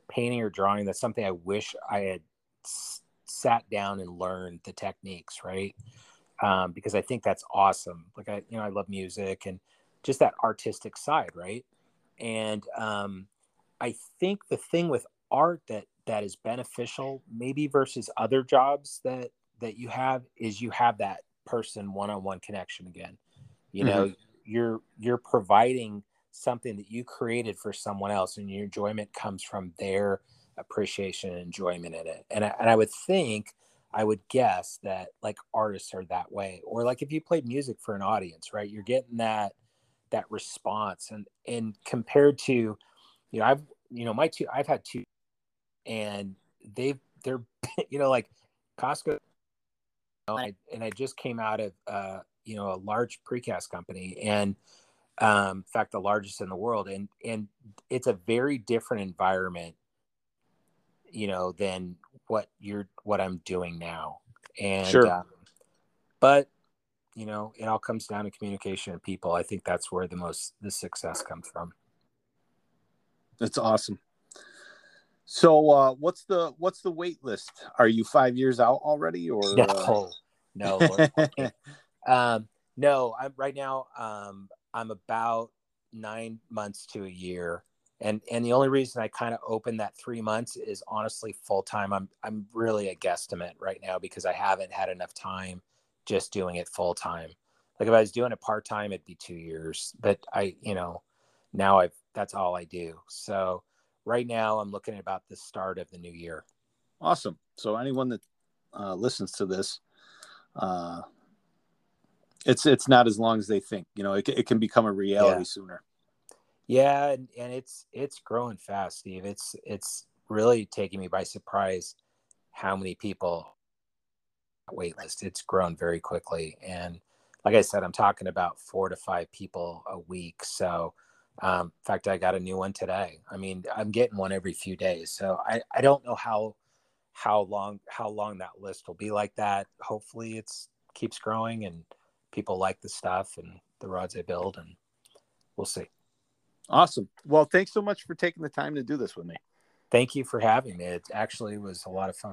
painting or drawing. That's something I wish I had s- sat down and learned the techniques, right? Um, because I think that's awesome. Like I, you know, I love music and just that artistic side, right? And um, I think the thing with art that that is beneficial, maybe versus other jobs that that you have, is you have that person one-on-one connection again. You know, mm-hmm. you're you're providing something that you created for someone else, and your enjoyment comes from their appreciation and enjoyment in it. And I, and I would think, I would guess that like artists are that way, or like if you played music for an audience, right? You're getting that that response, and and compared to, you know, I've you know my two, I've had two, and they've they're you know like Costco, and I, and I just came out of uh you know a large precast company and um in fact the largest in the world and and it's a very different environment you know than what you're what i'm doing now and Sure. um, but you know it all comes down to communication and people i think that's where the most the success comes from That's awesome. So uh what's the what's the wait list? Are you five years out already or uh... no no um no i'm right now um i'm about nine months to a year. And and the only reason i kind of opened that three months is honestly full time i'm i'm really a guesstimate right now because i haven't had enough time just doing it full time like if i was doing it part time it'd be two years but i you know now i've that's all i do. So right now i'm looking at about the start of the new year Awesome. So anyone that uh, listens to this, uh, it's it's not as long as they think. You know, it, it can become a reality Yeah. sooner. Yeah, and, and it's it's growing fast, Steve. It's it's really taking me by surprise how many people wait list. It's grown very quickly. And like I said, I'm talking about four to five people a week. So um, in fact, I got a new one today. I mean, I'm getting one every few days. So I, I don't know how how long how long that list will be like that. Hopefully it's keeps growing and people like the stuff and the rods I build and we'll see. Awesome. Well, thanks so much for taking the time to do this with me. Thank you for having me. It actually was a lot of fun.